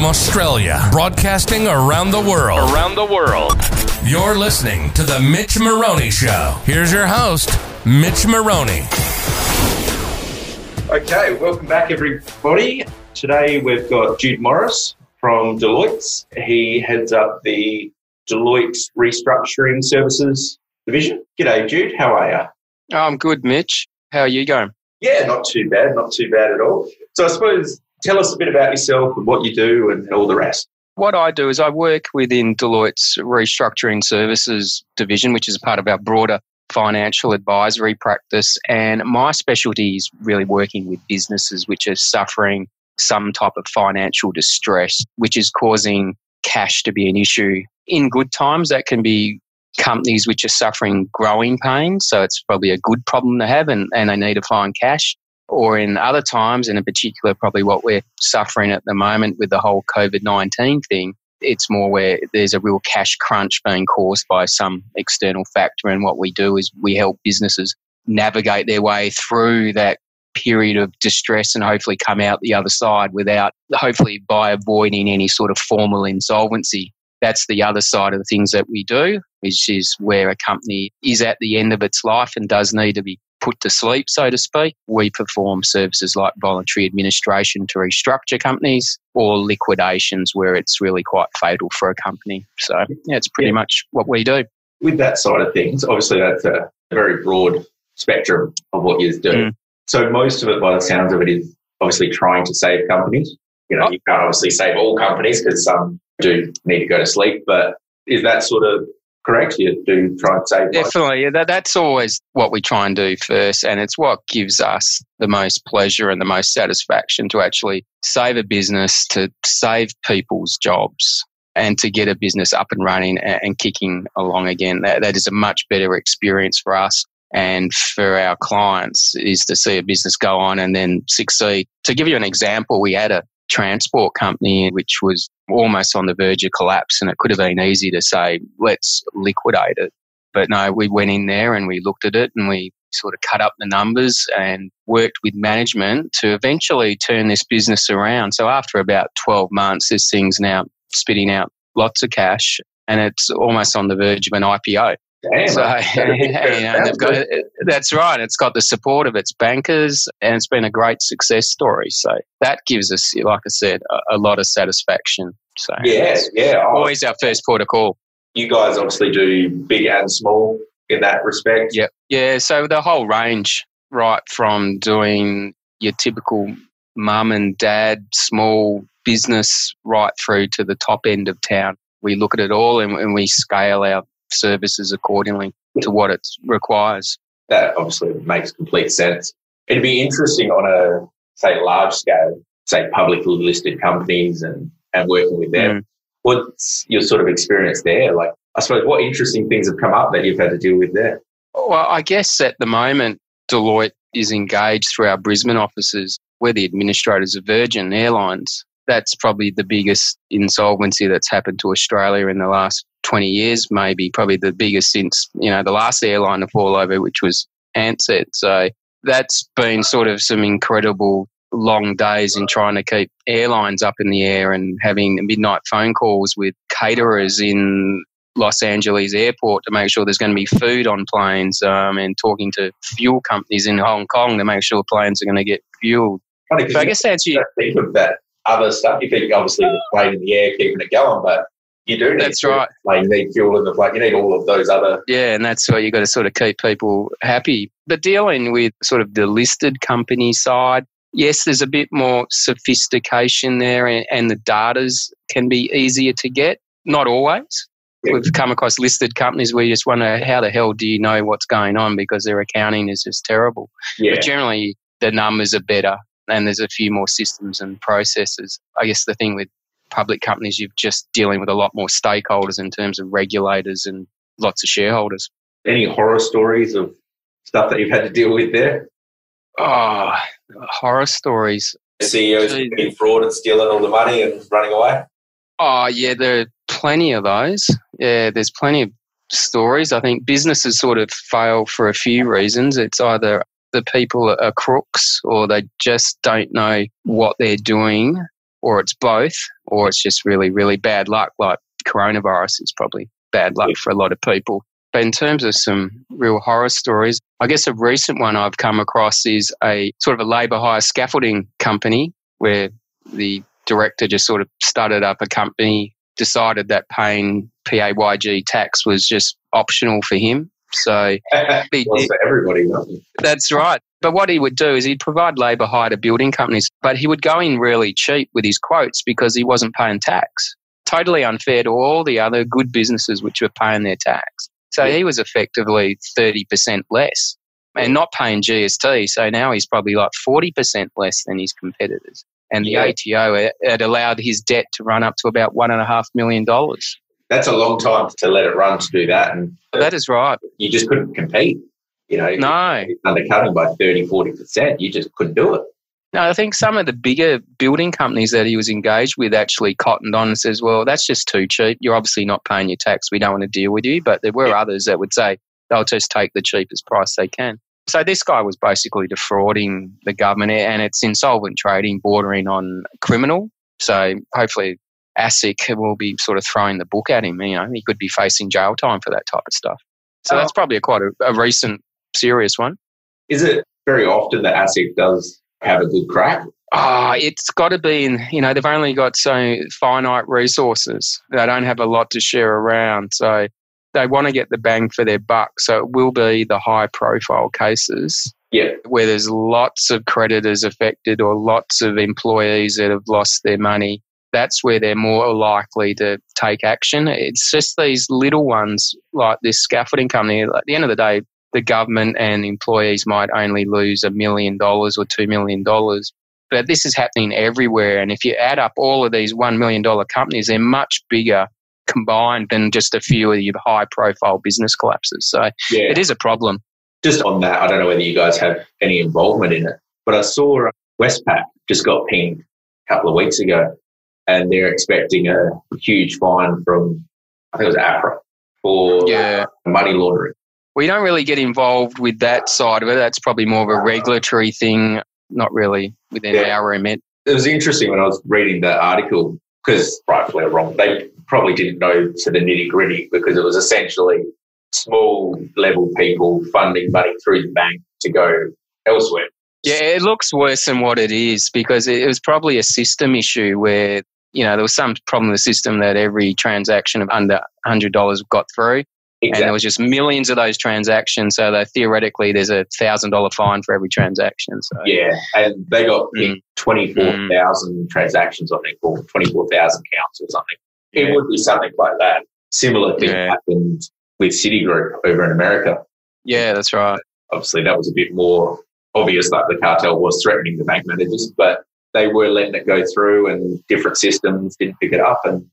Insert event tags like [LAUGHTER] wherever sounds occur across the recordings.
from Australia, broadcasting around the world. Around the world. You're listening to The Mitch Maroney Show. Here's your host, Mitch Maroney. Okay, welcome back, everybody. Today we've got Jude Morris from Deloitte. He heads up the Deloitte Restructuring Services Division. G'day, Jude. How are you? I'm good, Mitch. How are you going? Yeah, not too bad. Not too bad at all. So I suppose tell us a bit about yourself and what you do and all the rest. What I do is I work within Deloitte's Restructuring Services Division, which is part of our broader financial advisory practice. And my specialty is really working with businesses which are suffering some type of financial distress, which is causing cash to be an issue. In good times, that can be companies which are suffering growing pains. So it's probably a good problem to have and, and they need to find cash. Or in other times, and in particular, probably what we're suffering at the moment with the whole COVID 19 thing, it's more where there's a real cash crunch being caused by some external factor. And what we do is we help businesses navigate their way through that period of distress and hopefully come out the other side without, hopefully, by avoiding any sort of formal insolvency. That's the other side of the things that we do, which is where a company is at the end of its life and does need to be put to sleep, so to speak. We perform services like voluntary administration to restructure companies or liquidations where it's really quite fatal for a company. So, yeah, it's pretty yeah. much what we do. With that side of things, obviously, that's a very broad spectrum of what you do. Mm. So, most of it, by the sounds of it, is obviously trying to save companies. You know, oh. you can't obviously save all companies because some do need to go to sleep, but is that sort of correct? You do try and save. Definitely, that, that's always what we try and do first, and it's what gives us the most pleasure and the most satisfaction to actually save a business, to save people's jobs, and to get a business up and running and, and kicking along again. That, that is a much better experience for us and for our clients is to see a business go on and then succeed. To give you an example, we had a transport company which was almost on the verge of collapse and it could have been easy to say let's liquidate it. But no we went in there and we looked at it and we sort of cut up the numbers and worked with management to eventually turn this business around. So after about 12 months this thing's now spitting out lots of cash and it's almost on the verge of an IPO Damn, so, [LAUGHS] you know, got, that's right. It's got the support of its bankers and it's been a great success story. So that gives us, like I said, a, a lot of satisfaction. So yeah, yeah. Always our first port of call. You guys obviously do big and small in that respect. Yeah. Yeah. So the whole range, right from doing your typical mum and dad small business right through to the top end of town. We look at it all and, and we scale our services accordingly to what it requires. That obviously makes complete sense. It'd be interesting on a, say, large scale, say, publicly listed companies and, and working with them. Mm. What's your sort of experience there? Like, I suppose, what interesting things have come up that you've had to deal with there? Well, I guess at the moment, Deloitte is engaged through our Brisbane offices. We're the administrators of Virgin Airlines. That's probably the biggest insolvency that's happened to Australia in the last 20 years, maybe probably the biggest since, you know, the last airline to fall over, which was Ansett. So that's been sort of some incredible long days in trying to keep airlines up in the air and having midnight phone calls with caterers in Los Angeles airport to make sure there's going to be food on planes um, and talking to fuel companies in Hong Kong to make sure planes are going to get fueled. Funny, so I guess that's you. Think of that other stuff. You think obviously the plane in the air keeping it going, but you do need that's right. Like you need fuel in the flight. You need all of those other. Yeah, and that's where you got to sort of keep people happy. But dealing with sort of the listed company side, yes, there's a bit more sophistication there, and, and the data's can be easier to get. Not always. Yeah. We've come across listed companies where you just wonder how the hell do you know what's going on because their accounting is just terrible. Yeah. But generally, the numbers are better and there's a few more systems and processes. I guess the thing with public companies, you're just dealing with a lot more stakeholders in terms of regulators and lots of shareholders. Any horror stories of stuff that you've had to deal with there? Oh, horror stories. CEOs being fraud and stealing all the money and running away? Oh, yeah, there are plenty of those. Yeah, there's plenty of stories. I think businesses sort of fail for a few reasons. It's either the people are crooks or they just don't know what they're doing or it's both, or it's just really, really bad luck, like coronavirus is probably bad luck for a lot of people. But in terms of some real horror stories, I guess a recent one I've come across is a sort of a labour hire scaffolding company where the director just sort of started up a company, decided that paying PAYG tax was just optional for him. So he, [LAUGHS] well, for everybody, that's right. But what he would do is he'd provide labour hire to building companies, but he would go in really cheap with his quotes because he wasn't paying tax. Totally unfair to all the other good businesses which were paying their tax. So yeah. he was effectively 30% less and not paying GST. So now he's probably like 40% less than his competitors. And the yeah. ATO had allowed his debt to run up to about $1.5 million. That's a long time to let it run to do that. And that is right. You just couldn't compete. You know, no. undercutting by 30, 40%. You just couldn't do it. No, I think some of the bigger building companies that he was engaged with actually cottoned on and says, well, that's just too cheap. You're obviously not paying your tax. We don't want to deal with you. But there were yeah. others that would say they'll just take the cheapest price they can. So this guy was basically defrauding the government and it's insolvent trading bordering on criminal. So hopefully ASIC will be sort of throwing the book at him. You know, he could be facing jail time for that type of stuff. So oh. that's probably a quite a, a recent serious one. Is it very often that ASIC does have a good crack? Ah, it's got to be in, you know, they've only got so finite resources. They don't have a lot to share around. So they want to get the bang for their buck. So it will be the high profile cases yeah. where there's lots of creditors affected or lots of employees that have lost their money. That's where they're more likely to take action. It's just these little ones like this scaffolding company. At the end of the day, the government and employees might only lose a million dollars or two million dollars. But this is happening everywhere. And if you add up all of these $1 million companies, they're much bigger combined than just a few of your high profile business collapses. So yeah. it is a problem. Just on that, I don't know whether you guys have any involvement in it, but I saw um, Westpac just got pinged a couple of weeks ago and they're expecting a huge fine from, I think it was APRA for yeah. money laundering we don't really get involved with that side of it. That's probably more of a regulatory thing, not really within yeah. our remit. It was interesting when I was reading the article because, rightfully or wrong, they probably didn't know to the nitty gritty because it was essentially small level people funding money through the bank to go elsewhere. Yeah, it looks worse than what it is because it was probably a system issue where, you know, there was some problem with the system that every transaction of under $100 got through. Exactly. And there was just millions of those transactions. So that theoretically, there's a thousand dollar fine for every transaction. So yeah, and they got mm. twenty four thousand mm. transactions, I think, or twenty four thousand counts or something. Yeah. It would be something like that. Similar thing yeah. happened with Citigroup over in America. Yeah, that's right. Obviously, that was a bit more obvious that the cartel was threatening the bank managers, but they were letting it go through, and different systems didn't pick it up, and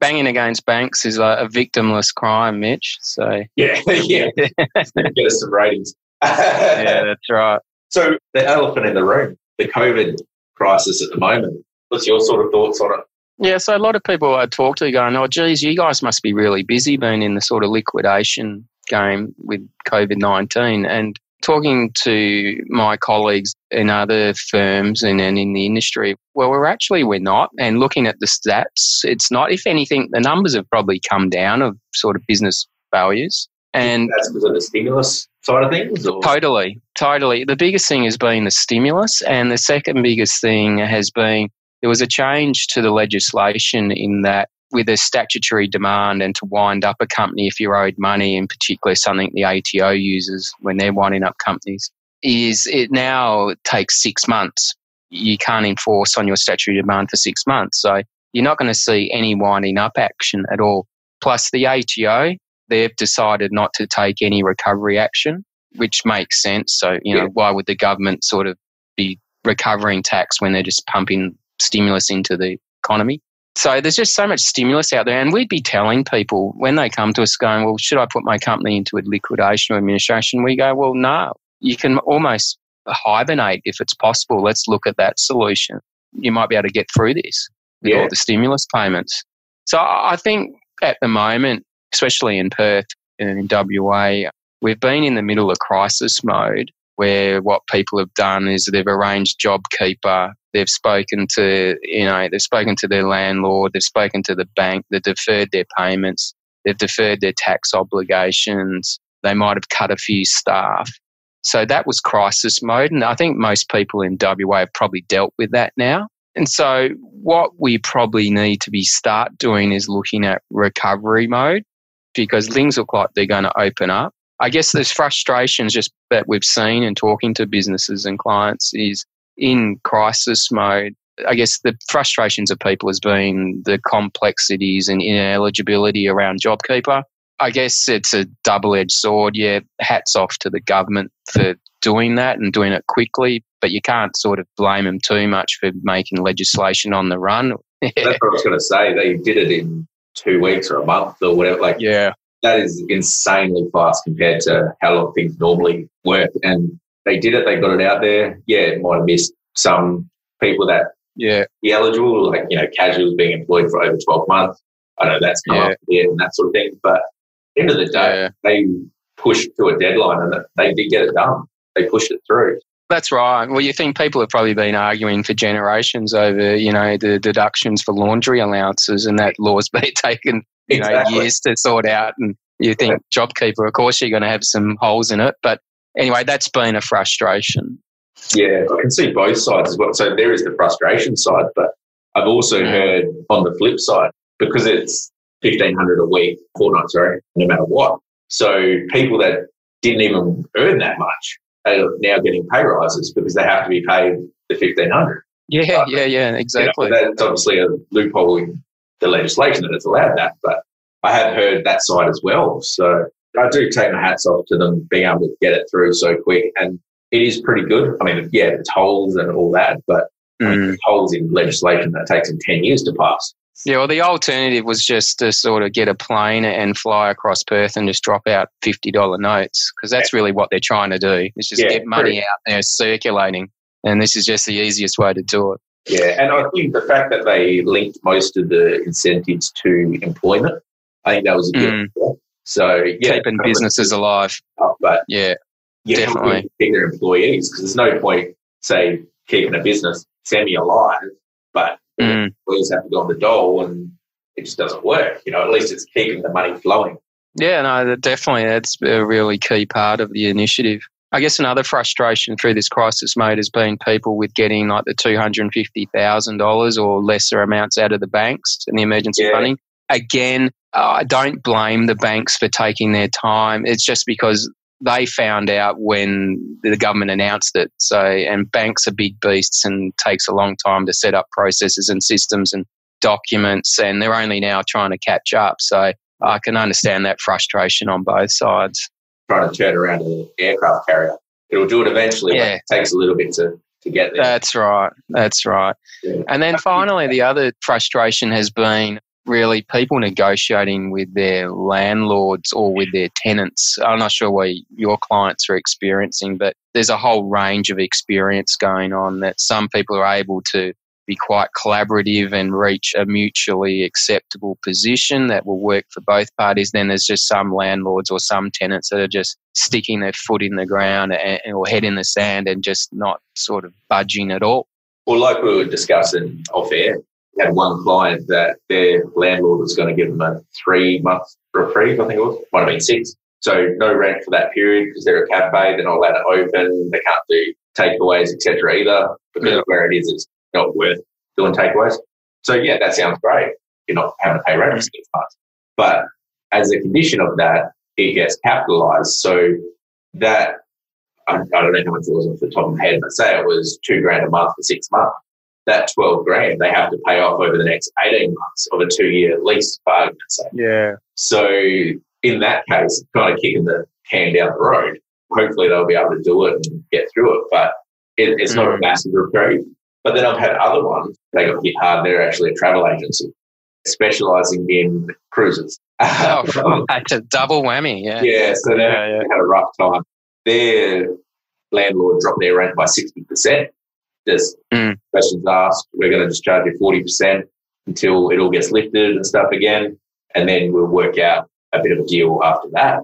banging against banks is like a victimless crime, Mitch. So [LAUGHS] yeah, [LAUGHS] yeah, get us some ratings. yeah, that's right. So the elephant in the room, the COVID crisis at the moment. What's your sort of thoughts on it? Yeah, so a lot of people I talk to going, "Oh, geez, you guys must be really busy being in the sort of liquidation game with COVID nineteen. And talking to my colleagues in other firms and, and in the industry, well, we're actually, we're not. And looking at the stats, it's not. If anything, the numbers have probably come down of sort of business failures. And that's because of the stimulus side of things? Or? Totally, totally. The biggest thing has been the stimulus. And the second biggest thing has been there was a change to the legislation in that with a statutory demand and to wind up a company if you're owed money, in particular something the ATO uses when they're winding up companies, is it now takes six months. You can't enforce on your statutory demand for six months. So you're not going to see any winding up action at all. Plus the ATO, they've decided not to take any recovery action, which makes sense. So, you know, yeah. why would the government sort of be recovering tax when they're just pumping stimulus into the economy? So there's just so much stimulus out there. And we'd be telling people when they come to us going, well, should I put my company into a liquidation or administration? We go, well, no, you can almost hibernate if it's possible. Let's look at that solution. You might be able to get through this with yeah. all the stimulus payments. So I think at the moment, especially in Perth and in WA, we've been in the middle of crisis mode where what people have done is they've arranged JobKeeper, they've spoken to, you know, they've spoken to their landlord, they've spoken to the bank, they've deferred their payments, they've deferred their tax obligations, they might have cut a few staff. So that was crisis mode. And I think most people in WA have probably dealt with that now. And so what we probably need to be start doing is looking at recovery mode because things look like they're going to open up. I guess there's frustrations just that we've seen in talking to businesses and clients is in crisis mode. I guess the frustrations of people has been the complexities and ineligibility around JobKeeper. I guess it's a double edged sword. Yeah, hats off to the government for doing that and doing it quickly, but you can't sort of blame them too much for making legislation on the run. [LAUGHS] That's what I was going to say. They did it in two weeks or a month or whatever. Like, yeah, that is insanely fast compared to how long things normally work. And they did it. They got it out there. Yeah, it might have missed some people that yeah be eligible, like you know, casuals being employed for over twelve months. I know that's come yeah. up there and that sort of thing. But end of the day, yeah. they pushed to a deadline and they did get it done. They pushed it through. That's right. Well, you think people have probably been arguing for generations over, you know, the deductions for laundry allowances, and that law's [LAUGHS] been taken, you exactly. know, years to sort out. And you think JobKeeper, of course, you're going to have some holes in it. But anyway, that's been a frustration. Yeah, I can see both sides as well. So there is the frustration side, but I've also mm. heard on the flip side because it's fifteen hundred a week, fortnight, sorry, no matter what. So people that didn't even earn that much are now getting pay rises because they have to be paid the fifteen hundred. Yeah, yeah, yeah, exactly. You know, that's obviously a loophole in the legislation that has allowed that, but I have heard that side as well. So I do take my hats off to them being able to get it through so quick, and it is pretty good. I mean, yeah, it's holes and all that, but mm. holes in legislation that takes them ten years to pass. Yeah, well, the alternative was just to sort of get a plane and fly across Perth and just drop out fifty dollar notes because that's really what they're trying to do. Is just yeah, get money pretty. out there circulating, and this is just the easiest way to do it. Yeah, and I think the fact that they linked most of the incentives to employment, I think that was a good. Mm. So yeah, keeping businesses alive. But yeah, yeah, definitely their employees because there's no point, say, keeping a business semi alive, but Mm. Employees have to go on the dole and it just doesn't work. You know, at least it's keeping the money flowing. Yeah, no, definitely. That's a really key part of the initiative. I guess another frustration through this crisis mode has been people with getting like the $250,000 or lesser amounts out of the banks and the emergency yeah. funding. Again, I don't blame the banks for taking their time. It's just because they found out when the government announced it. So, and banks are big beasts and takes a long time to set up processes and systems and documents, and they're only now trying to catch up. So, I can understand that frustration on both sides. Trying to turn around an aircraft carrier, it'll do it eventually. Yeah. it takes a little bit to to get there. That's right. That's right. Yeah. And then finally, the other frustration has been really people negotiating with their landlords or with their tenants. I'm not sure what your clients are experiencing, but there's a whole range of experience going on that some people are able to be quite collaborative and reach a mutually acceptable position that will work for both parties. Then there's just some landlords or some tenants that are just sticking their foot in the ground and, or head in the sand and just not sort of budging at all. Well, like we were discussing off air, had one client that their landlord was going to give them a three month reprieve, I think it was, might have been six. So no rent for that period because they're a cafe, they're not allowed to open, they can't do takeaways, etc. either because yeah. where it is, it's not worth doing takeaways. So yeah, that sounds great. You're not having to pay rent for six months. But as a condition of that, it gets capitalized. So that I, I don't know how much it was off the top of my head, but say it was two grand a month for six months that 12 grand they have to pay off over the next 18 months of a two year lease, bargain. sake. Yeah. So in that case, kind of kicking the can down the road. Hopefully they'll be able to do it and get through it, but it, it's mm. not a mm. massive reprieve. But then I've had other ones, they got hit hard. They're actually a travel agency specializing in cruises. Oh, [LAUGHS] [LAUGHS] that's a double whammy. Yeah. Yeah. So they, yeah, yeah. had a rough time. Their landlord dropped their rent by 60% just mm. questions asked. We're going to just charge you 40% until it all gets lifted and stuff again. And then we'll work out a bit of a deal after that.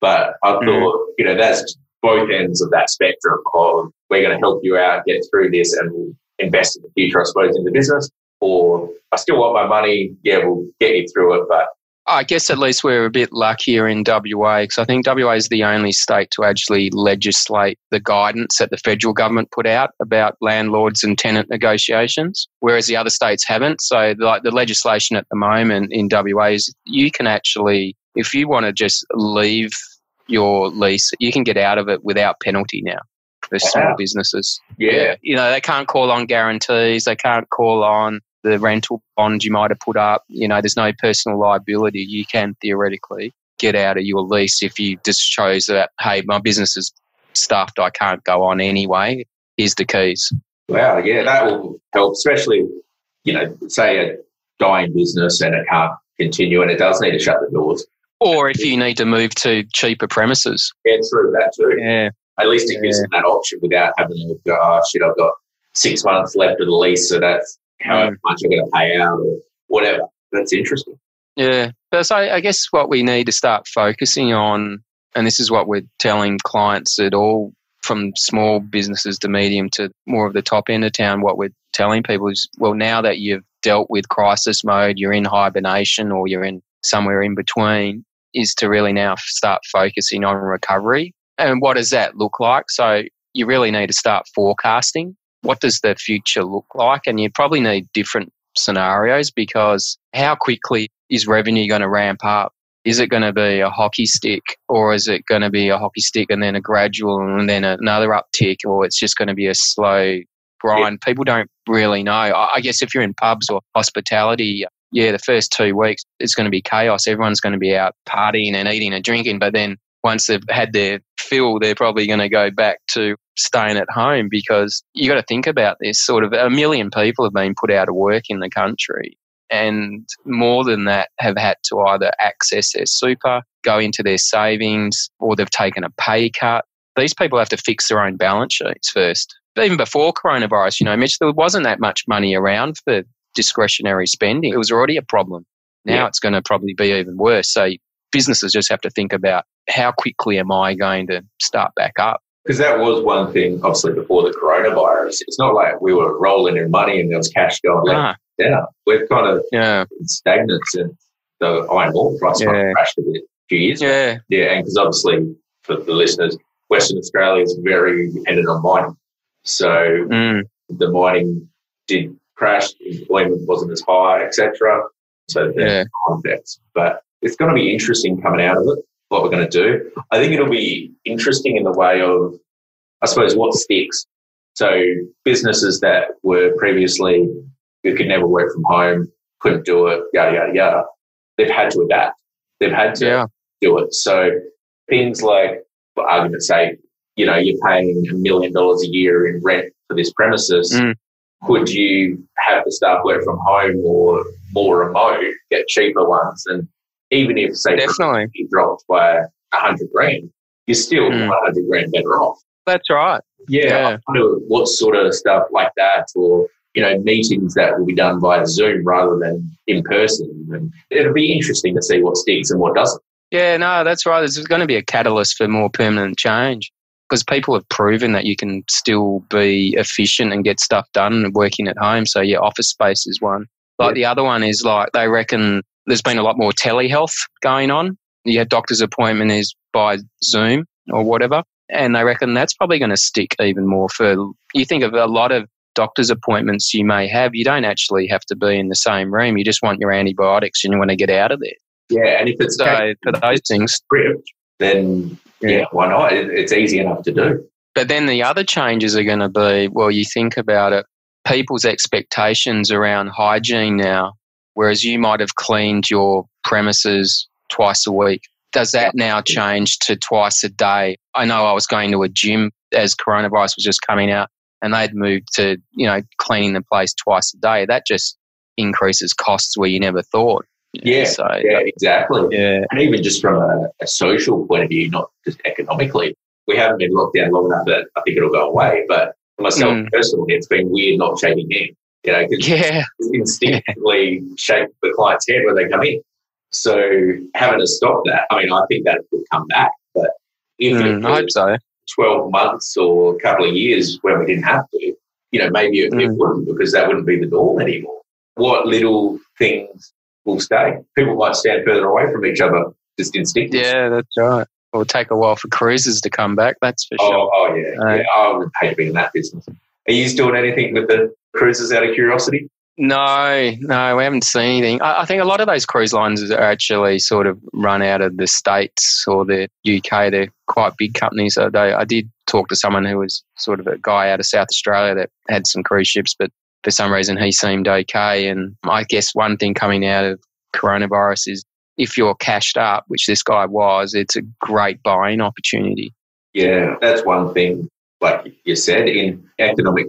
But I mm. thought, you know, that's both ends of that spectrum of we're going to help you out, get through this, and we'll invest in the future, I suppose, in the business. Or I still want my money. Yeah, we'll get you through it, but I guess at least we're a bit luckier in WA because I think WA is the only state to actually legislate the guidance that the federal government put out about landlords and tenant negotiations, whereas the other states haven't. So, like the legislation at the moment in WA is you can actually, if you want to just leave your lease, you can get out of it without penalty now for small businesses. Yeah. You know, they can't call on guarantees, they can't call on the rental bond you might have put up. You know, there's no personal liability. You can theoretically get out of your lease if you just chose that, hey, my business is stuffed, I can't go on anyway. Here's the keys. Wow, yeah, that will help, especially, you know, say a dying business and it can't continue and it does need to shut the doors. Or if you need to move to cheaper premises. Yeah, true, that too. Yeah. At least it gives them that option without having to go, oh shit, I've got six months left of the lease, so that's however mm. much I'm going to pay out or whatever. That's interesting. Yeah. But so I guess what we need to start focusing on, and this is what we're telling clients at all from small businesses to medium to more of the top end of town, what we're telling people is, well, now that you've dealt with crisis mode, you're in hibernation or you're in somewhere in between, is to really now start focusing on recovery. And what does that look like? So you really need to start forecasting. What does the future look like? And you probably need different scenarios because how quickly is revenue going to ramp up? Is it going to be a hockey stick or is it going to be a hockey stick and then a gradual and then another uptick or it's just going to be a slow grind? People don't really know. I I guess if you're in pubs or hospitality, yeah, the first two weeks it's going to be chaos. Everyone's going to be out partying and eating and drinking, but then once they've had their fill, they're probably going to go back to staying at home because you got to think about this. Sort of a million people have been put out of work in the country, and more than that have had to either access their super, go into their savings, or they've taken a pay cut. These people have to fix their own balance sheets first. Even before coronavirus, you know, Mitch, there wasn't that much money around for discretionary spending. It was already a problem. Now Yeah. it's going to probably be even worse. So businesses just have to think about how quickly am I going to start back up? Because that was one thing, obviously, before the coronavirus. It's not like we were rolling in money and there was cash going left Ah, down. We've kind of yeah, stagnant since the iron ore price kind of crashed a bit a few years ago. yeah, Yeah, and because obviously, for the listeners, Western Australia is very dependent on mining. So mm, the mining did crash, employment wasn't as high, etc. So there's yeah, effects. But it's going to be interesting coming out of it, what we're going to do. I think it'll be interesting in the way of, I suppose, what sticks. So businesses that were previously, who could never work from home, couldn't do it, yada, yada, yada, they've had to adapt. They've had to yeah, do it. So things like, for argument's sake, you know, you're paying a million dollars a year in rent for this premises. Mm. Could you have the staff work from home or more remote, get cheaper ones? And even if, say, definitely. you dropped by a hundred grand, you're still Mm. 100 grand better off. That's right. Yeah. Yeah. I wonder what sort of stuff like that or, you know, meetings that will be done via Zoom rather than in person. And it'll be interesting to see what sticks and what doesn't. Yeah, no, that's right. There's going to be a catalyst for more permanent change because people have proven that you can still be efficient and get stuff done working at home. So, yeah, office space is one. Like Yeah. the other one is like they reckon there's been a lot more telehealth going on. Your doctor's appointment is by Zoom or whatever. And they reckon that's probably going to stick even more for you think of a lot of doctor's appointments you may have, you don't actually have to be in the same room. You just want your antibiotics and you want to get out of there. Yeah. And if it's So for those things, script, then yeah, Yeah. why not? It's easy enough to do. But then the other changes are going to be well, you think about it, people's expectations around hygiene now, whereas you might have cleaned your premises twice a week. Does that now change to twice a day? I know I was going to a gym as coronavirus was just coming out and they'd moved to, you know, cleaning the place twice a day. That just increases costs where you never thought. Yeah, So, Yeah, exactly. yeah. And even just from a, a social point of view, not just economically, we haven't been locked down long enough that I think it'll go away. But for myself Mm. personally, it's been weird not shaking hands. You know, Yeah. instinctively shake the client's head when they come in. So having to stop that, I mean, I think that would come back. But if Mm, I hope so. 12 months or a couple of years when we didn't have to, you know, maybe it, mm. it wouldn't because that wouldn't be the norm anymore. What little things will stay? People might stand further away from each other just instinctively. Yeah, that's right. It'll take a while for cruises to come back, that's for oh, sure. Oh, yeah. Uh, yeah. I would hate to be in that business. Are you doing anything with the cruises out of curiosity? No, no, we haven't seen anything. I, I, think a lot of those cruise lines are actually sort of run out of the States or the UK. They're quite big companies. So they, I did talk to someone who was sort of a guy out of South Australia that had some cruise ships, but for some reason he seemed okay. And I guess one thing coming out of coronavirus is if you're cashed up, which this guy was, it's a great buying opportunity. Yeah, that's one thing. Like you said, in economic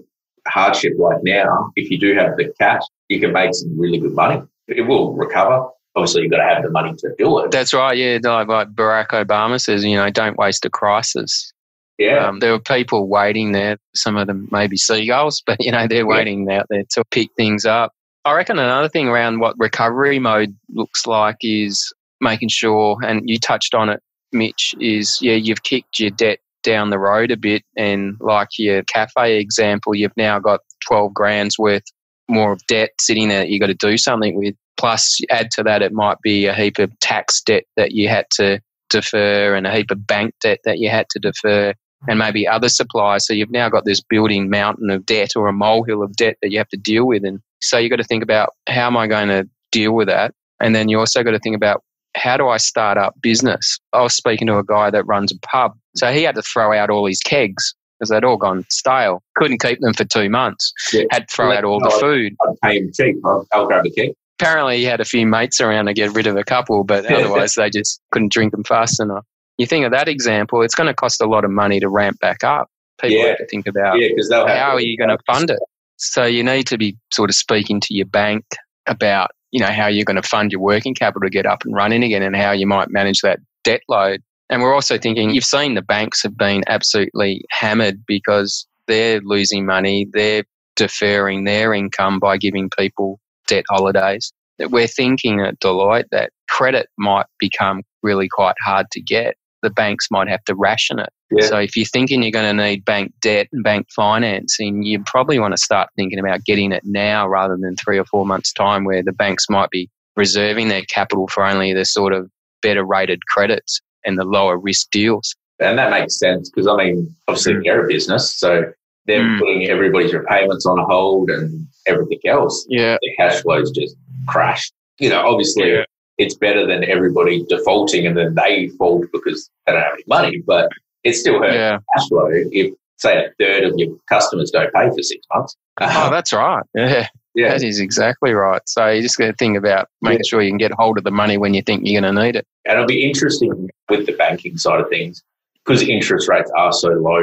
hardship like now, if you do have the cash, you can make some really good money. It will recover. Obviously, you've got to have the money to do it. That's right. Yeah, like Barack Obama says, you know, don't waste a crisis. Yeah. Um, there were people waiting there. Some of them maybe seagulls, [LAUGHS] but you know they're waiting out there to pick things up. I reckon another thing around what recovery mode looks like is making sure, and you touched on it, Mitch, is yeah, you've kicked your debt down the road a bit. And like your cafe example, you've now got 12 grand's worth more of debt sitting there that you've got to do something with. Plus, add to that, it might be a heap of tax debt that you had to defer and a heap of bank debt that you had to defer and maybe other suppliers. So you've now got this building mountain of debt or a molehill of debt that you have to deal with. And so you've got to think about how am I going to deal with that? And then you also got to think about how do I start up business? I was speaking to a guy that runs a pub. So he had to throw out all his kegs because they'd all gone stale. Couldn't keep them for two months. Yeah. Had to throw out all the food. I'd pay him cheap. I'll, I'll grab a keg. Apparently, he had a few mates around to get rid of a couple, but otherwise, they just couldn't drink them fast enough. You think of that example, it's going to cost a lot of money to ramp back up. People yeah. have to think about yeah, how are you going to fund it? So you need to be sort of speaking to your bank about you know, how you're going to fund your working capital to get up and running again and how you might manage that debt load. And we're also thinking, you've seen the banks have been absolutely hammered because they're losing money, they're deferring their income by giving people debt holidays. We're thinking at Deloitte that credit might become really quite hard to get. The banks might have to ration it. Yeah. So if you're thinking you're going to need bank debt and bank financing, you probably want to start thinking about getting it now rather than three or four months' time where the banks might be reserving their capital for only the sort of better rated credits and the lower risk deals. And that makes sense because, I mean, obviously mm. they're a business. So they're mm. putting everybody's repayments on hold and everything else. Yeah. Their cash flows just crashed. You know, obviously yeah. it's better than everybody defaulting and then they default because they don't have any money. But it still hurts yeah. cash flow if, say, a third of your customers don't pay for six months. Oh, that's right. Yeah. Yeah. That is exactly right. So you just got to think about making yeah. sure you can get hold of the money when you think you're going to need it. And it'll be interesting with the banking side of things because interest rates are so low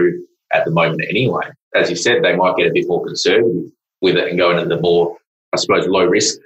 at the moment anyway. As you said, they might get a bit more conservative with it and go into the more, I suppose, low risk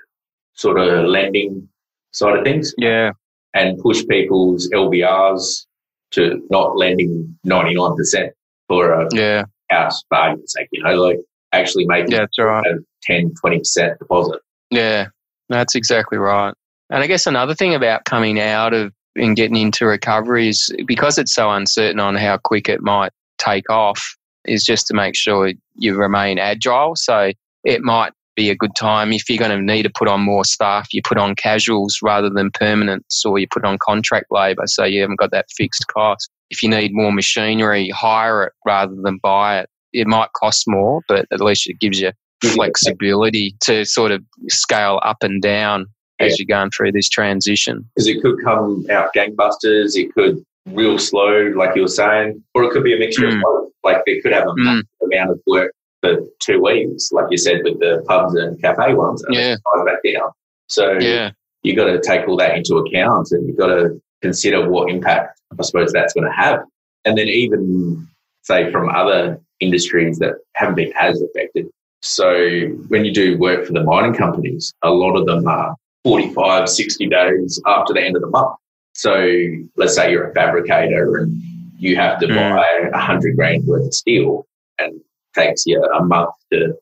sort of lending side of things. Yeah. And push people's LVRs to not lending 99% for a yeah. house, for argument's sake, you know, like actually making yeah, that's right. a 10, 20% deposit. Yeah, that's exactly right. And I guess another thing about coming out of and getting into recovery is because it's so uncertain on how quick it might take off, is just to make sure you remain agile. So it might be a good time. If you're going to need to put on more staff, you put on casuals rather than permanents, or you put on contract labour so you haven't got that fixed cost. If you need more machinery, hire it rather than buy it. It might cost more, but at least it gives you flexibility to sort of scale up and down yeah. as you're going through this transition. Because it could come out gangbusters, it could real slow, like you were saying, or it could be a mixture mm. of both. Like it could have a mm. amount of work for two weeks, like you said, with the pubs and cafe ones. And yeah. Back down. So yeah. you got to take all that into account and you've got to consider what impact I suppose that's going to have. And then even say from other industries that haven't been as affected. So when you do work for the mining companies, a lot of them are 45, 60 days after the end of the month. So let's say you're a fabricator and you have to mm. buy a hundred grand worth of steel and takes you a month to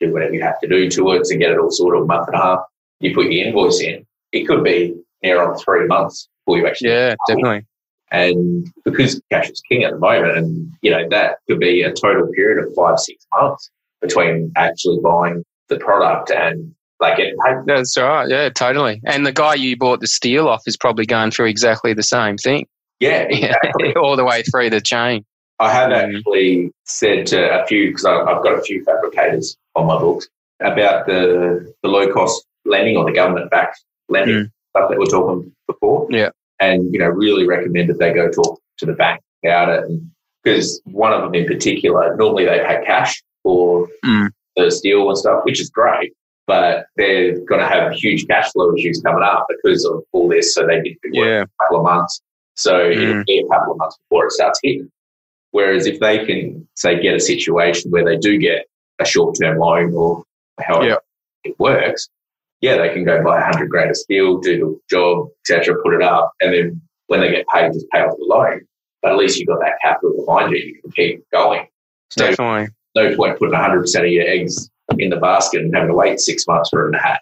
do whatever you have to do to it to get it all sorted, a month and a half. You put your invoice in. It could be near on three months before you actually. Yeah, definitely. And because cash is king at the moment, and you know, that could be a total period of five, six months between actually buying the product and like getting paid. That's right. Yeah, totally. And the guy you bought the steel off is probably going through exactly the same thing. Yeah, [LAUGHS] exactly. [LAUGHS] all the way through the chain. I have mm. actually said to a few because I've got a few fabricators on my books about the the low cost lending or the government backed lending mm. stuff that we are talking before. Yeah, and you know really recommend that they go talk to the bank about it because one of them in particular normally they pay cash for mm. the steel and stuff, which is great. But they're going to have huge cash flow issues coming up because of all this. So they need to yeah. a couple of months. So mm. it'll be a couple of months before it starts hitting. Whereas if they can, say, get a situation where they do get a short term loan or however yep. it works, yeah, they can go buy a hundred grand of steel, do the job, etc., put it up, and then when they get paid, just pay off the loan. But at least you've got that capital behind you. You can keep going. So Definitely. No point putting 100% of your eggs in the basket and having to wait six months for them to hatch.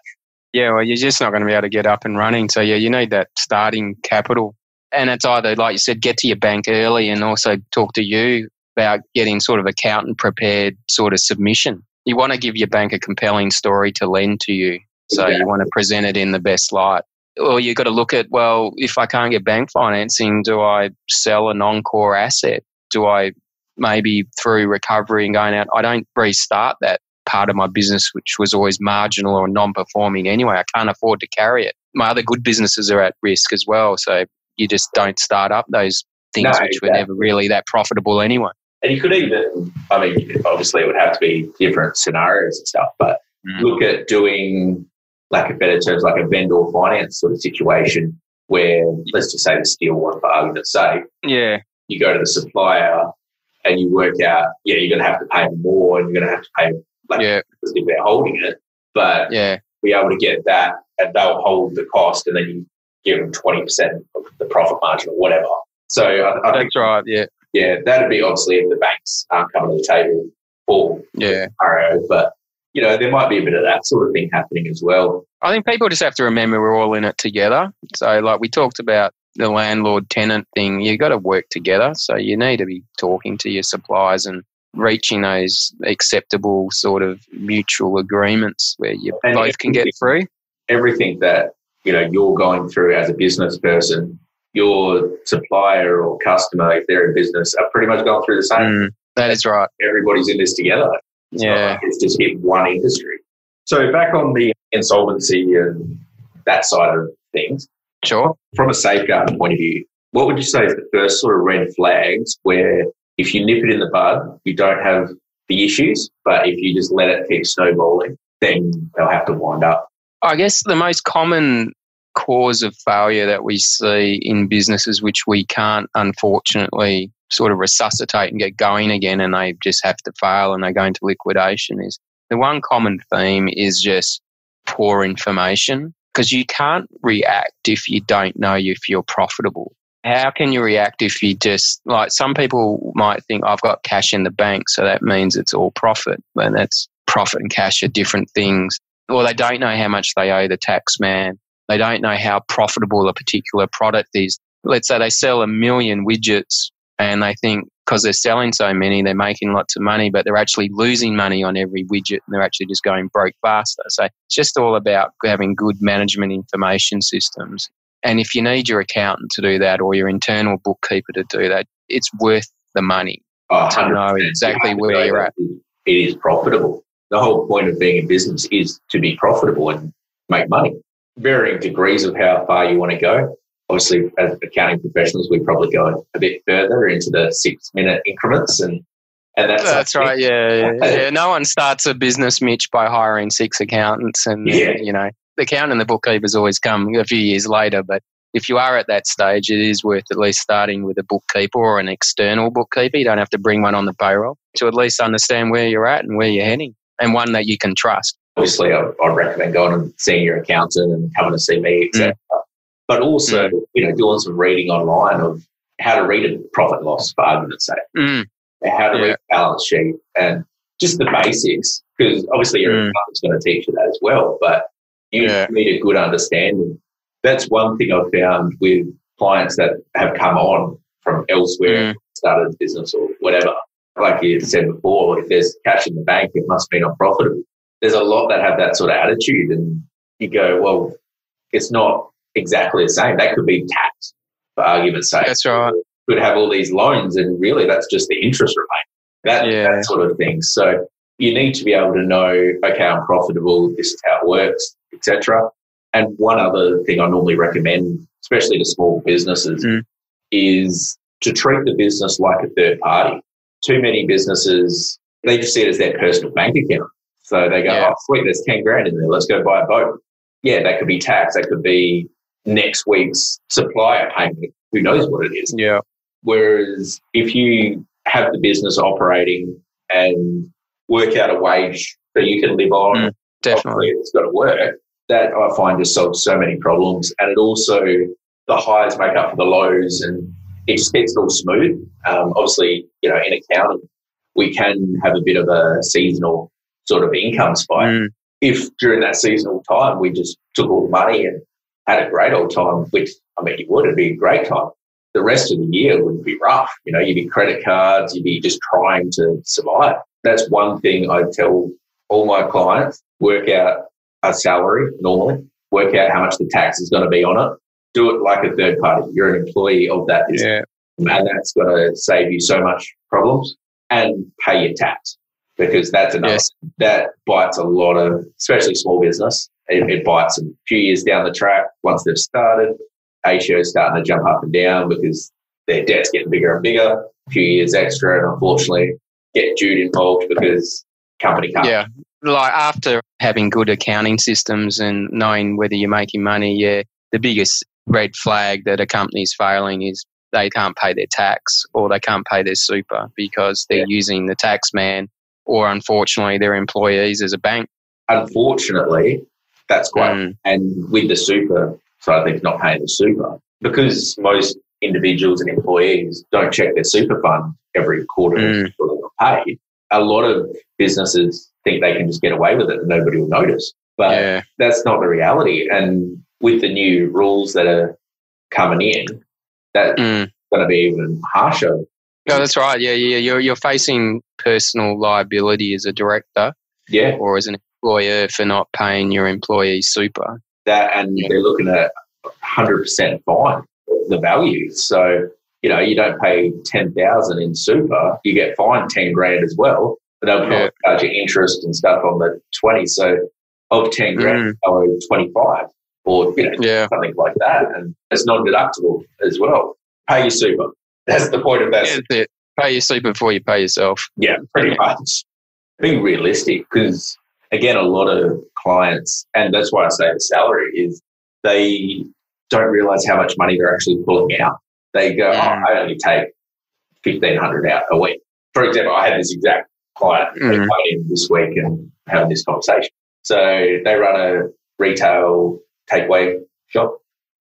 Yeah, well, you're just not going to be able to get up and running. So, yeah, you need that starting capital. And it's either, like you said, get to your bank early and also talk to you about getting sort of accountant prepared sort of submission. You want to give your bank a compelling story to lend to you. So exactly. you want to present it in the best light. Or you've got to look at, well, if I can't get bank financing, do I sell a non core asset? Do I maybe through recovery and going out, I don't restart that part of my business, which was always marginal or non performing anyway. I can't afford to carry it. My other good businesses are at risk as well. So you just don't start up those things no, which exactly. were never really that profitable anyway. And you could even, I mean, obviously it would have to be different scenarios and stuff, but mm. look at doing, lack of better terms, like a vendor finance sort of situation where, let's just say the steel one for argument's sake. Yeah. You go to the supplier and you work out, yeah, you're going to have to pay more and you're going to have to pay like yeah. if they're holding it, but yeah, be able to get that and they'll hold the cost and then you give them 20% of the profit margin or whatever. So I, I that's think, right. Yeah. Yeah. That'd be obviously if the banks aren't coming to the table for yeah. RO, but you know, there might be a bit of that sort of thing happening as well. I think people just have to remember we're all in it together. So like we talked about the landlord tenant thing, you've got to work together. So you need to be talking to your suppliers and reaching those acceptable sort of mutual agreements where you and both can get through. Everything that you know you're going through as a business person, your supplier or customer, if they're in business, are pretty much going through the same. Mm, that is right. Everybody's in this together. It's yeah, like it's just hit one industry. So back on the insolvency and that side of things. Sure. From a safeguard point of view, what would you say is the first sort of red flags where if you nip it in the bud, you don't have the issues. But if you just let it keep snowballing, then they'll have to wind up. I guess the most common cause of failure that we see in businesses, which we can't unfortunately sort of resuscitate and get going again, and they just have to fail and they go into liquidation, is the one common theme is just poor information because you can't react if you don't know if you're profitable how can you react if you just like some people might think I've got cash in the bank, so that means it's all profit, but that's profit and cash are different things. Or they don't know how much they owe the tax man. They don't know how profitable a particular product is. Let's say they sell a million widgets and they think because they're selling so many, they're making lots of money, but they're actually losing money on every widget and they're actually just going broke faster. So it's just all about having good management information systems and if you need your accountant to do that or your internal bookkeeper to do that, it's worth the money oh, to know exactly you where you're at. It is profitable. The whole point of being a business is to be profitable and make money. Varying degrees of how far you want to go. Obviously, as accounting professionals, we probably go a bit further into the six minute increments and and that's, that's right. Yeah, yeah, yeah. No one starts a business, Mitch, by hiring six accountants and, yeah. you know, the accountant and the bookkeepers always come a few years later, but if you are at that stage, it is worth at least starting with a bookkeeper or an external bookkeeper. You don't have to bring one on the payroll to at least understand where you're at and where you're heading and one that you can trust. Obviously, I, would recommend going and seeing your accountant and coming to see me, etc. Mm. But also, mm. you know, doing some reading online of how to read a profit loss, for argument's sake, mm. how to yeah. read a balance sheet, and just the basics. Because obviously, your mm. accountant's going to teach you that as well. But you yeah. need a good understanding. That's one thing I've found with clients that have come on from elsewhere, Mm. started a business or whatever. Like you said before, if there's cash in the bank, it must be I'm profitable. There's a lot that have that sort of attitude, and you go, well, it's not exactly the same. That could be tax, for argument's sake. That's right. Could have all these loans, and really, that's just the interest rate. That Yeah. that sort of thing. So you need to be able to know, okay, I'm profitable. This is how it works, etc. And one other thing I normally recommend, especially to small businesses, Mm. is to treat the business like a third party. Too many businesses, they just see it as their personal bank account. So they go, Yeah. oh, sweet, there's 10 grand in there. Let's go buy a boat. Yeah, that could be tax. That could be next week's supplier payment. Who knows what it is? Yeah. Whereas if you have the business operating and work out a wage that you can live on, Mm, Definitely. it's got to work. That I find just solves so many problems, and it also the highs make up for the lows, and it just it all smooth. Um, obviously, you know, in accounting, we can have a bit of a seasonal sort of income spike. Mm, If during that seasonal time we just took all the money and had a great old time, which I mean, you would, it'd be a great time. The rest of the year would be rough. You know, you'd be credit cards, you'd be just trying to survive. That's one thing I tell all my clients work out a salary normally, work out how much the tax is going to be on it. Do it like a third party. You're an employee of that business. yeah. And that's going to save you so much problems and pay your tax because that's another Yes. that bites a lot of, especially small business. It, it bites them a few years down the track once they've started. ATO is starting to jump up and down because their debt's getting bigger and bigger. A few years extra, and unfortunately, get Jude involved because company can't. Yeah. Like after having good accounting systems and knowing whether you're making money, yeah, the biggest red flag that a company's failing is they can't pay their tax or they can't pay their super because they're Yeah. using the tax man or unfortunately their employees as a bank. Unfortunately, that's quite Mm, and with the super side of things not paying the super because most individuals and employees don't check their super fund every quarter Mm. before they got paid. A lot of businesses think they can just get away with it and nobody will notice, but yeah. that's not the reality. And with the new rules that are coming in, that's Mm. going to be even harsher. No, that's right. Yeah, yeah. You're you're facing personal liability as a director Yeah, or as an employer for not paying your employees super. that and they're looking at 100% fine the value so you know you don't pay 10,000 in super you get fined 10 grand as well but they'll probably Yeah. charge you interest and stuff on the 20 so of 10 mm. grand they'll owe 25 or you know Yeah. something like that and it's non-deductible as well pay your super that's the point of that it. Pay your super before you pay yourself. yeah, pretty much. Being realistic, because again, a lot of clients, and that's why I say the salary is they don't realize how much money they're actually pulling out. They go, Mm. oh, I only take fifteen hundred out a week. For example, I had this exact client that Mm. came in this week and having this conversation. So they run a retail takeaway shop,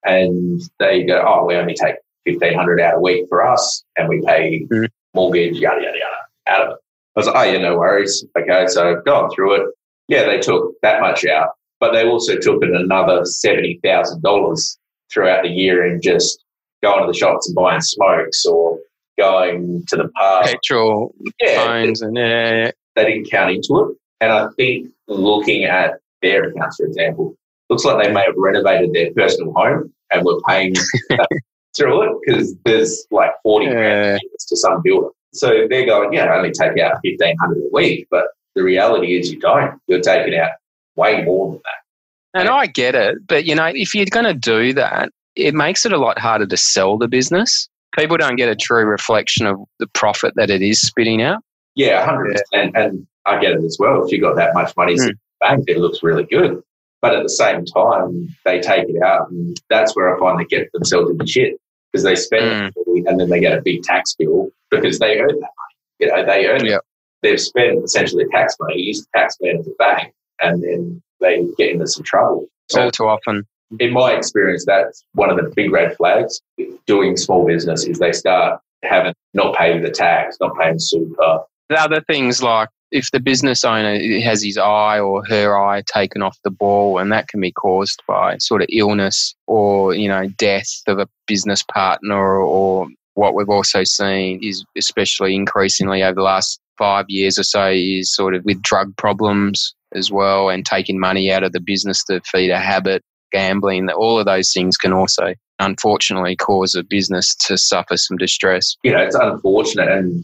and they go, oh, we only take fifteen hundred out a week for us, and we pay Mm. mortgage, yada yada yada, out of it. I was like, oh yeah, no worries. Okay, so going through it, yeah, they took that much out, but they also took in another seventy thousand dollars throughout the year in just going to the shops and buying smokes or going to the pub. Petrol, Yeah, phones, and yeah, they didn't count into it. And I think looking at their accounts, for example, looks like they may have renovated their personal home and were paying [LAUGHS] through it because there's like 40 Yeah. grand to some builder. So they're going, yeah, I only take out 1500 a week. But the reality is you don't. You're taking out way more than that. And I get it, but you know, if you're going to do that, it makes it a lot harder to sell the business. People don't get a true reflection of the profit that it is spitting out. Yeah, 100%. And I get it as well. If you've got that much money Mm. in the bank, it looks really good. But at the same time, they take it out. And that's where I find they get themselves in the shit because they spend it and then they get a big tax bill because they earn that money. You know, they earn it. Yep. They've spent essentially tax money, use the tax man as a bank, and then they get into some trouble. So All too often. in my experience, that's one of the big red flags doing small business is they start having not paying the tax, not paying super. The other things like if the business owner has his eye or her eye taken off the ball, and that can be caused by sort of illness or you know death of a business partner, or what we've also seen is especially increasingly over the last five years or so is sort of with drug problems as well and taking money out of the business to feed a habit, gambling. All of those things can also unfortunately cause a business to suffer some distress. You know, it's unfortunate and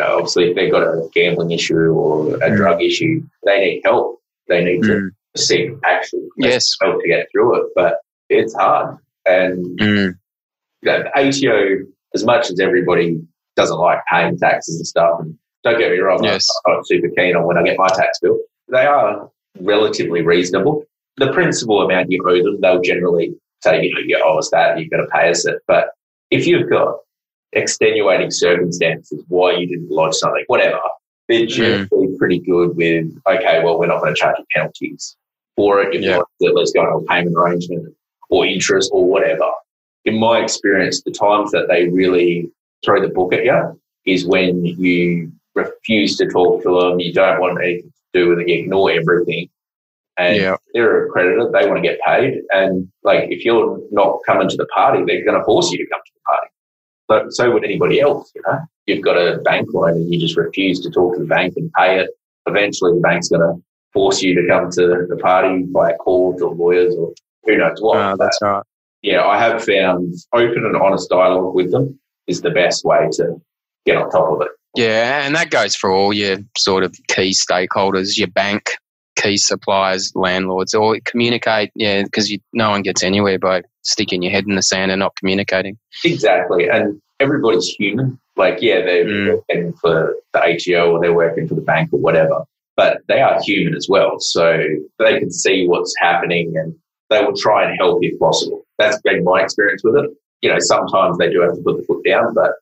obviously if they've got a gambling issue or a mm. drug issue, they need help. They need mm. to seek action. Yes. Help to get through it. But it's hard. And mm. you know, ATO, as much as everybody doesn't like paying taxes and stuff, and don't get me wrong, yes. I'm not super keen on when I get my tax bill. They are relatively reasonable. The principal amount you owe them, they'll generally say, you know, you owe us that, you've got to pay us it. But if you've got extenuating circumstances why you didn't lodge something, whatever. They're generally mm. pretty good with, okay, well, we're not going to charge you penalties for it. If yeah. not, let's go on a payment arrangement or interest or whatever. In my experience, the times that they really throw the book at you is when you refuse to talk to them, you don't want anything to do with it, you ignore everything. And yeah. they're a creditor, they want to get paid. And like, if you're not coming to the party, they're going to force you to come to the party. But so would anybody else, you know. You've got a bank loan and you just refuse to talk to the bank and pay it. Eventually the bank's gonna force you to come to the party by court or lawyers or who knows what. Oh, that's right. Yeah, I have found open and honest dialogue with them is the best way to get on top of it. Yeah, and that goes for all your sort of key stakeholders, your bank, key suppliers, landlords, or communicate. Yeah, because no one gets anywhere by sticking your head in the sand and not communicating. Exactly, and everybody's human. Like, yeah, they're mm. working for the ATO or they're working for the bank or whatever, but they are human as well. So they can see what's happening and they will try and help if possible. That's been my experience with it. You know, sometimes they do have to put the foot down, but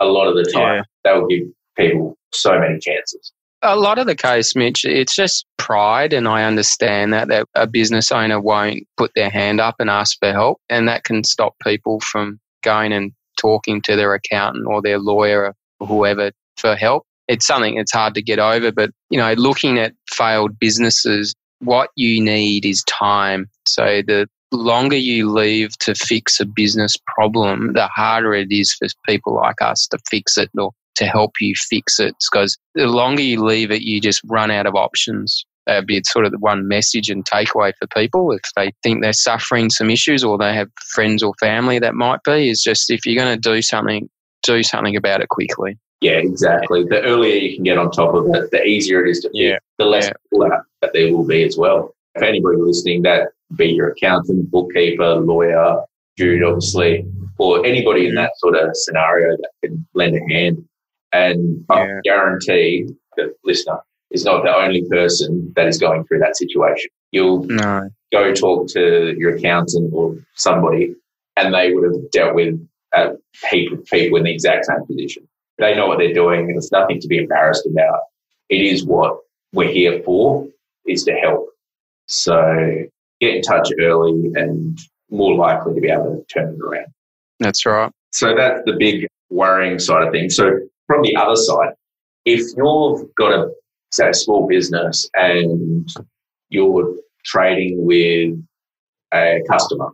a lot of the time yeah. They will give people so many chances. A lot of the case, Mitch, it's just pride, and I understand that that a business owner won't put their hand up and ask for help, and that can stop people from going and talking to their accountant or their lawyer or whoever for help. It's something that's hard to get over, but you know, looking at failed businesses, what you need is time. So the longer you leave to fix a business problem, the harder it is for people like us to fix it or to help you fix it because the longer you leave it, you just run out of options. That'd be sort of the one message and takeaway for people if they think they're suffering some issues or they have friends or family that might be is just if you're going to do something, do something about it quickly. Yeah, exactly. The earlier you can get on top of it, the easier it is to fix, yeah. the less yeah. that there will be as well. If anybody listening, that be your accountant, bookkeeper, lawyer, Jude, obviously, or anybody in mm. that sort of scenario that can lend a hand, and yeah. I guarantee the listener is not the only person that is going through that situation. You'll no. go talk to your accountant or somebody, and they would have dealt with a heap of people in the exact same position. They know what they're doing, and it's nothing to be embarrassed about. It is what we're here for, is to help. So get in touch early and more likely to be able to turn it around. That's right. So that's the big worrying side of things. So from the other side, if you've got a say a small business and you're trading with a customer,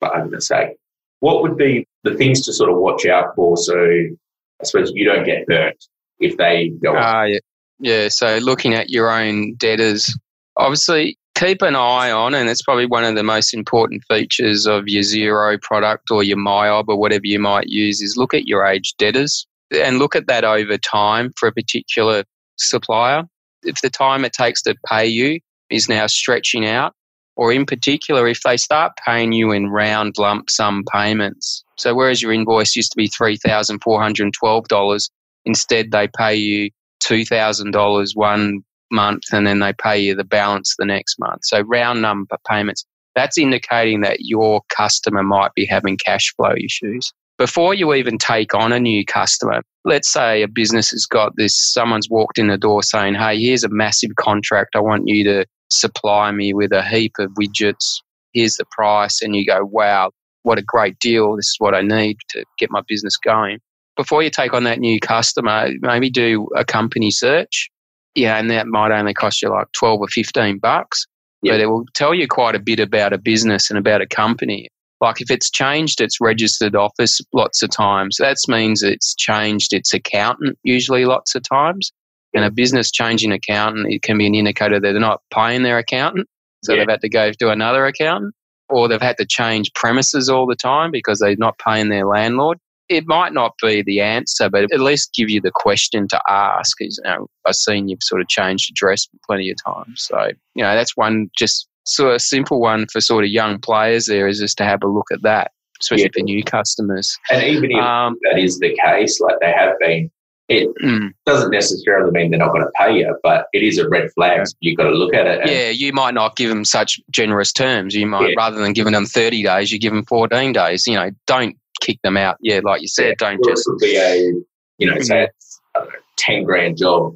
for argument's sake, what would be the things to sort of watch out for? So I suppose you don't get burnt if they go uh, yeah. yeah, so looking at your own debtors, obviously keep an eye on, and it's probably one of the most important features of your Xero product or your MYOB or whatever you might use, is look at your age debtors and look at that over time for a particular supplier. If the time it takes to pay you is now stretching out, or in particular, if they start paying you in round lump sum payments. So, whereas your invoice used to be $3,412, instead they pay you $2,000 one month and then they pay you the balance the next month. So, round number payments. That's indicating that your customer might be having cash flow issues before you even take on a new customer, let's say a business has got this, someone's walked in the door saying, Hey, here's a massive contract. I want you to supply me with a heap of widgets. Here's the price. And you go, Wow, what a great deal. This is what I need to get my business going. Before you take on that new customer, maybe do a company search Yeah, and that might only cost you like 12 or 15 bucks. Yeah. But it will tell you quite a bit about a business and about a company. Like if it's changed its registered office lots of times, that means it's changed its accountant usually lots of times. And a business changing accountant, it can be an indicator that they're not paying their accountant. So Yeah. they've had to go to another accountant or they've had to change premises all the time because they're not paying their landlord. It might not be the answer, but at least give you the question to ask. Is, you know, I've seen you've sort of changed address plenty of times. So, you know, that's one just sort a simple one for sort of young players there is just to have a look at that, especially Yeah. for new customers. And even if Um, that is the case, like they have been, it mm, doesn't necessarily mean they're not going to pay you, but it is a red flag. So you've got to look at it. And yeah, you might not give them such generous terms. You might, Yeah. rather than giving them 30 days, you give them 14 days. You know, don't kick them out. Yeah, like you said, don't or it just. be a, you know, say it's I know, 10 grand job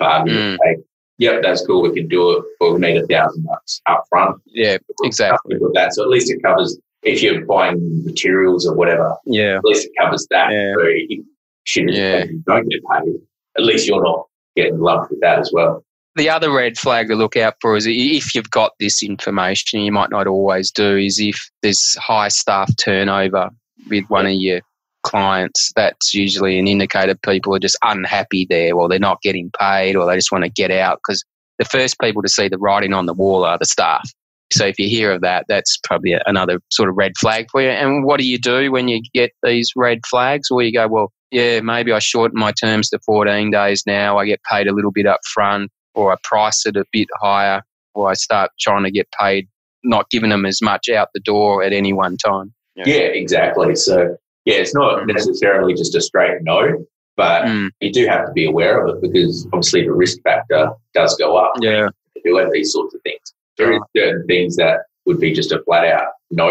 argument's Mm. sake. Yep, that's cool. We can do it, but we need a thousand bucks up front. Yeah, exactly. With that. So at least it covers if you're buying materials or whatever, Yeah. at least it covers that. Yeah. So if shit Yeah. you don't get paid, at least you're not getting lumped with that as well. The other red flag to look out for is if you've got this information, you might not always do, is if there's high staff turnover with one of your clients. That's usually an indicator people are just unhappy there, or they're not getting paid, or they just want to get out because the first people to see the writing on the wall are the staff. So if you hear of that, that's probably another sort of red flag for you. And what do you do when you get these red flags? Or you go, well, yeah, maybe I shorten my terms to 14 days now. I get paid a little bit up front, or I price it a bit higher, or I start trying to get paid, not giving them as much out the door at any one time. Yeah, exactly. So yeah, it's not Mm. necessarily just a straight no, but Mm, you do have to be aware of it because obviously the risk factor does go up yeah, to do these sorts of things. There is certain things that would be just a flat out no.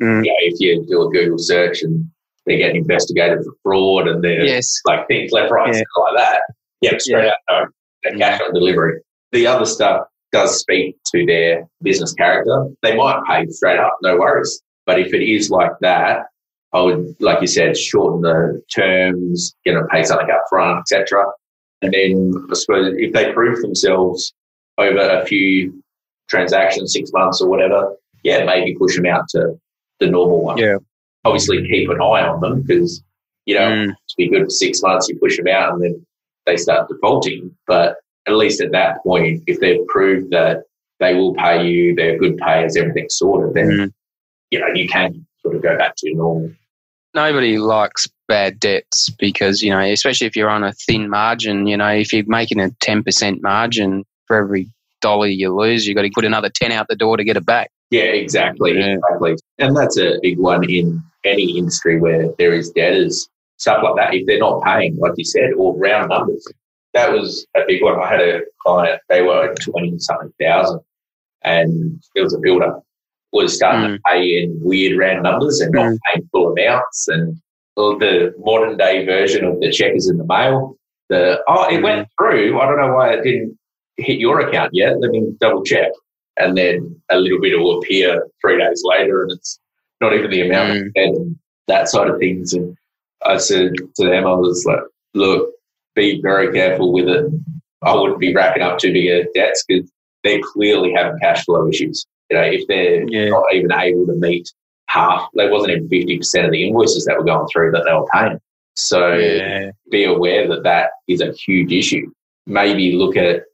Mm. You know, if you do a Google search and they're getting investigated for fraud and they're yes, like things left, right, Yeah. like that. Yeah, straight out no. They're cash on delivery. The other stuff does speak to their business character. They might pay straight up, no worries. But if it is like that, I would, like you said, shorten the terms, get them pay something up front, etc. And then I suppose if they prove themselves over a few transactions, six months or whatever, yeah, maybe push them out to the normal one. Yeah. Obviously, keep an eye on them because you know Mm, to be good for six months, you push them out and then they start defaulting. But at least at that point, if they've proved that they will pay you, they're good payers, everything's sorted, then mm. you know you can sort of go back to normal. Nobody likes bad debts because, you know, especially if you're on a thin margin, you know, if you're making a 10% margin for every dollar you lose, you've got to put another 10 out the door to get it back. Yeah, exactly, Yeah. exactly. And that's a big one in any industry where there is debtors, stuff like that. If they're not paying, like you said, or round numbers, that was a big one. I had a client; they were twenty something thousand, and it was a builder was starting to pay in weird round numbers and not Mm. paying full amounts, and the modern day version of the check is in the mail. The oh, it went through. I don't know why it didn't hit your account yet. Let me double check and then a little bit will appear three days later, and it's not even the amount Mm. and that side of things. And I said to them, I was like, look, be very careful with it. I wouldn't be racking up too big of debts because they're clearly having cash flow issues. You know, if they're Yeah. not even able to meet half, they wasn't even fifty percent of the invoices that were going through that they were paying. So Yeah. be aware that that is a huge issue. Maybe look at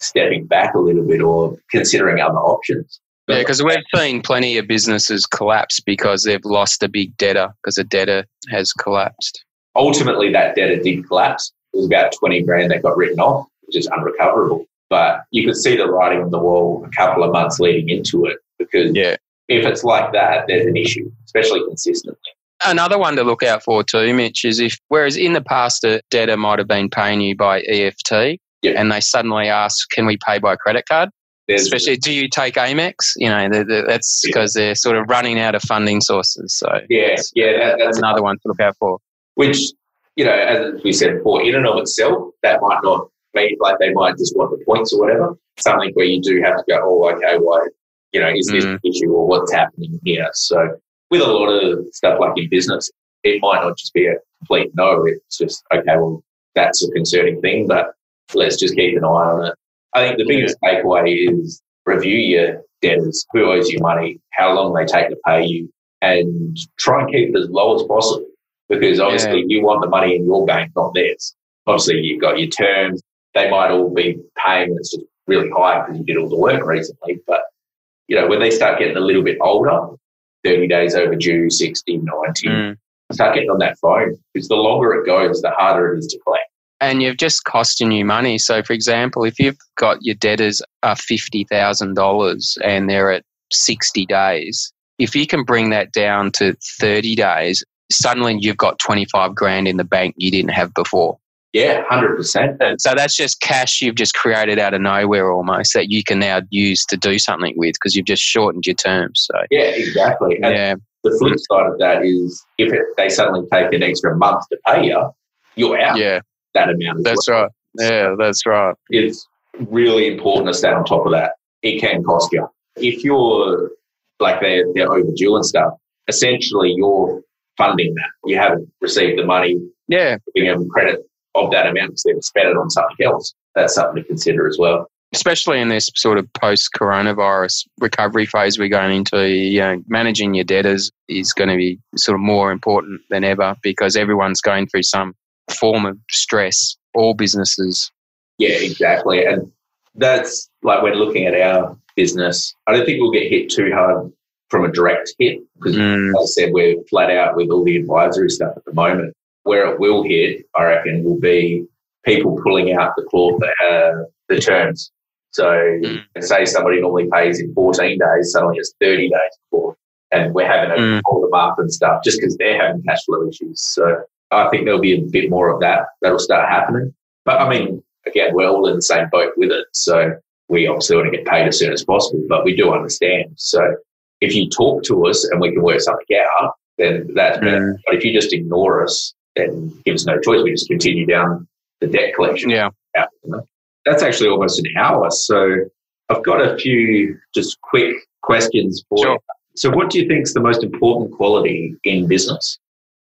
stepping back a little bit or considering other options. Yeah, because we've seen plenty of businesses collapse because they've lost a big debtor because a debtor has collapsed. ultimately that debtor did collapse. It was about 20 grand that got written off, which is unrecoverable. But you could see the writing on the wall a couple of months leading into it because Yeah. if it's like that, there's an issue, especially consistently. Another one to look out for too, Mitch, is if whereas in the past a debtor might have been paying you by EFT Yeah. and they suddenly ask, can we pay by credit card? There's, Especially, do you take Amex? You know, the, the, that's Yeah. because they're sort of running out of funding sources. So yeah, yeah, that, that's that's another one to look out for. which, you know, as we said before, in and of itself, that might not mean like they might just want the points or whatever. Something where you do have to go, oh, okay, why, you know, is this Mm. an issue or what's happening here? So with a lot of stuff like in business, it might not just be a complete no. It's just, okay, well, that's a concerning thing. But let's just keep an eye on it. I think the biggest yeah. takeaway is review your debtors, who owes you money, how long they take to pay you, and try and keep it as low as possible because obviously yeah. you want the money in your bank, not theirs. Obviously, you've got your terms. They might all be paying it's just really high because you did all the work recently. But, you know, when they start getting a little bit older, 30 days overdue, 60, 90, mm. start getting on that phone because the longer it goes, the harder it is to collect. And you've just costing you money. So, for example, if you've got your debtors are $50,000 and they're at 60 days, if you can bring that down to 30 days, suddenly you've got 25 grand in the bank you didn't have before. Yeah, 100%. So that's just cash you've just created out of nowhere almost that you can now use to do something with because you've just shortened your terms. So Yeah, exactly. And yeah. the flip side of that is if it, they suddenly take an extra month to pay you, you're out. Yeah. That amount. That's well. right. Yeah, that's right. It's really important to stay on top of that. It can cost you. If you're like they're, they're overdue and stuff, essentially you're funding that. You haven't received the money. Yeah. Giving them credit of that amount because they've spent it on something else. That's something to consider as well. Especially in this sort of post coronavirus recovery phase we're going into, you know, managing your debtors is going to be sort of more important than ever because everyone's going through some form of stress, all businesses. Yeah, exactly. And that's like when looking at our business, I don't think we'll get hit too hard from a direct hit because, mm. as I said, we're flat out with all the advisory stuff at the moment. Where it will hit, I reckon, will be people pulling out the clause, uh, the terms. So, mm. say somebody normally pays in 14 days, suddenly it's 30 days before, and we're having to mm. pull them up and stuff just because they're having cash flow issues. So, I think there'll be a bit more of that that'll start happening. But I mean, again, we're all in the same boat with it. So, we obviously want to get paid as soon as possible, but we do understand. So, if you talk to us and we can work something out, then that's better. Mm. But if you just ignore us, then give us no choice. We just continue down the debt collection. Yeah. That's actually almost an hour. So I've got a few just quick questions for sure. you. So what do you think is the most important quality in business?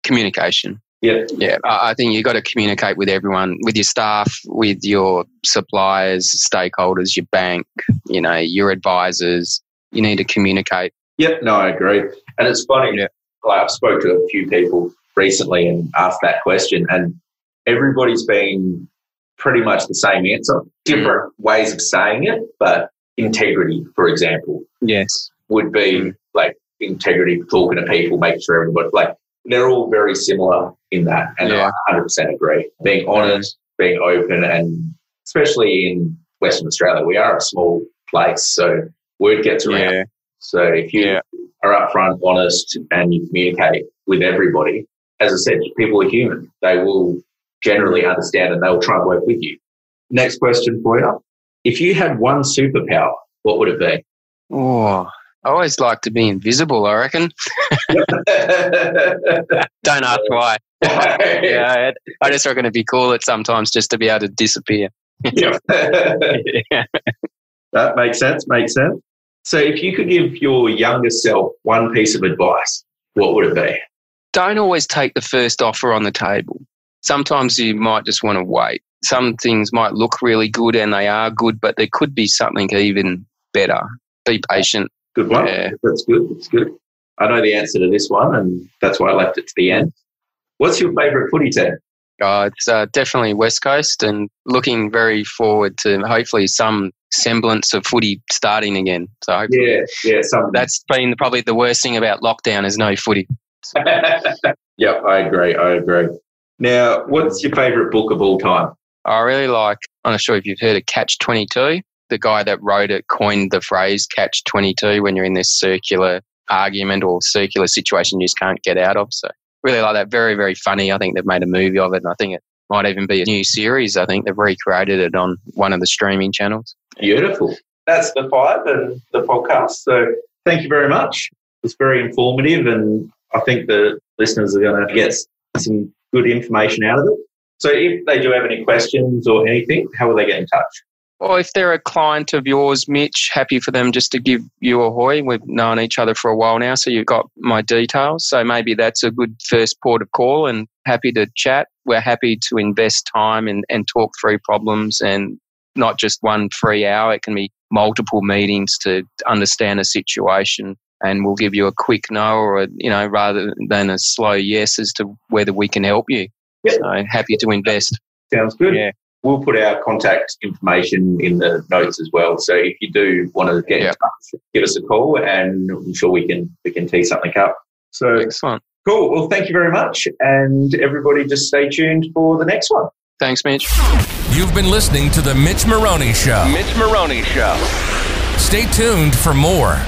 Communication. Yeah. Yeah. I think you've got to communicate with everyone, with your staff, with your suppliers, stakeholders, your bank, you know, your advisors. You need to communicate Yep, no, I agree. And it's funny, yeah. like I've spoke to a few people recently and asked that question, and everybody's been pretty much the same answer. Different mm. ways of saying it, but integrity, for example, yes, would be mm. like integrity, talking to people, making sure everybody like they're all very similar in that, and yeah. I 100% agree. Being honest, being open, and especially in Western Australia, we are a small place, so word gets around. Yeah. So if you yeah. are upfront, honest, and you communicate with everybody, as I said, people are human. They will generally understand and they'll try and work with you. Next question for you. If you had one superpower, what would it be? Oh, I always like to be invisible, I reckon. [LAUGHS] Don't ask why. [LAUGHS] yeah, I just reckon it'd be cool at sometimes just to be able to disappear. yeah. [LAUGHS] That makes sense, makes sense. So, if you could give your younger self one piece of advice, what would it be? Don't always take the first offer on the table. Sometimes you might just want to wait. Some things might look really good and they are good, but there could be something even better. Be patient. Good one. Yeah. That's good. That's good. I know the answer to this one, and that's why I left it to the end. What's your favourite footy team? Uh, it's uh, definitely West Coast and looking very forward to hopefully some semblance of footy starting again. So yeah, yeah, some... that's been probably the worst thing about lockdown is no footy. [LAUGHS] yep, I agree. I agree. Now, what's your favourite book of all time? I really like. I'm not sure if you've heard of Catch Twenty Two. The guy that wrote it coined the phrase "Catch Twenty Two when you're in this circular argument or circular situation you just can't get out of. So really like that. Very, very funny. I think they've made a movie of it, and I think it might even be a new series. I think they've recreated it on one of the streaming channels. Beautiful. That's the five and the podcast. So thank you very much. It's very informative, and I think the listeners are going to get some good information out of it. So if they do have any questions or anything, how will they get in touch? Or if they're a client of yours, Mitch, happy for them just to give you a hoy. We've known each other for a while now, so you've got my details. So maybe that's a good first port of call and happy to chat. We're happy to invest time and, and talk through problems and not just one free hour. It can be multiple meetings to understand a situation and we'll give you a quick no or a, you know rather than a slow yes as to whether we can help you. Yep. So happy to invest. Sounds good. Yeah. We'll put our contact information in the notes as well. So if you do want to get yep. in touch, give us a call, and I'm sure we can we can tee something up. So excellent. Cool. Well, thank you very much, and everybody, just stay tuned for the next one. Thanks, Mitch. You've been listening to the Mitch Moroney Show. Mitch Moroney Show. Stay tuned for more.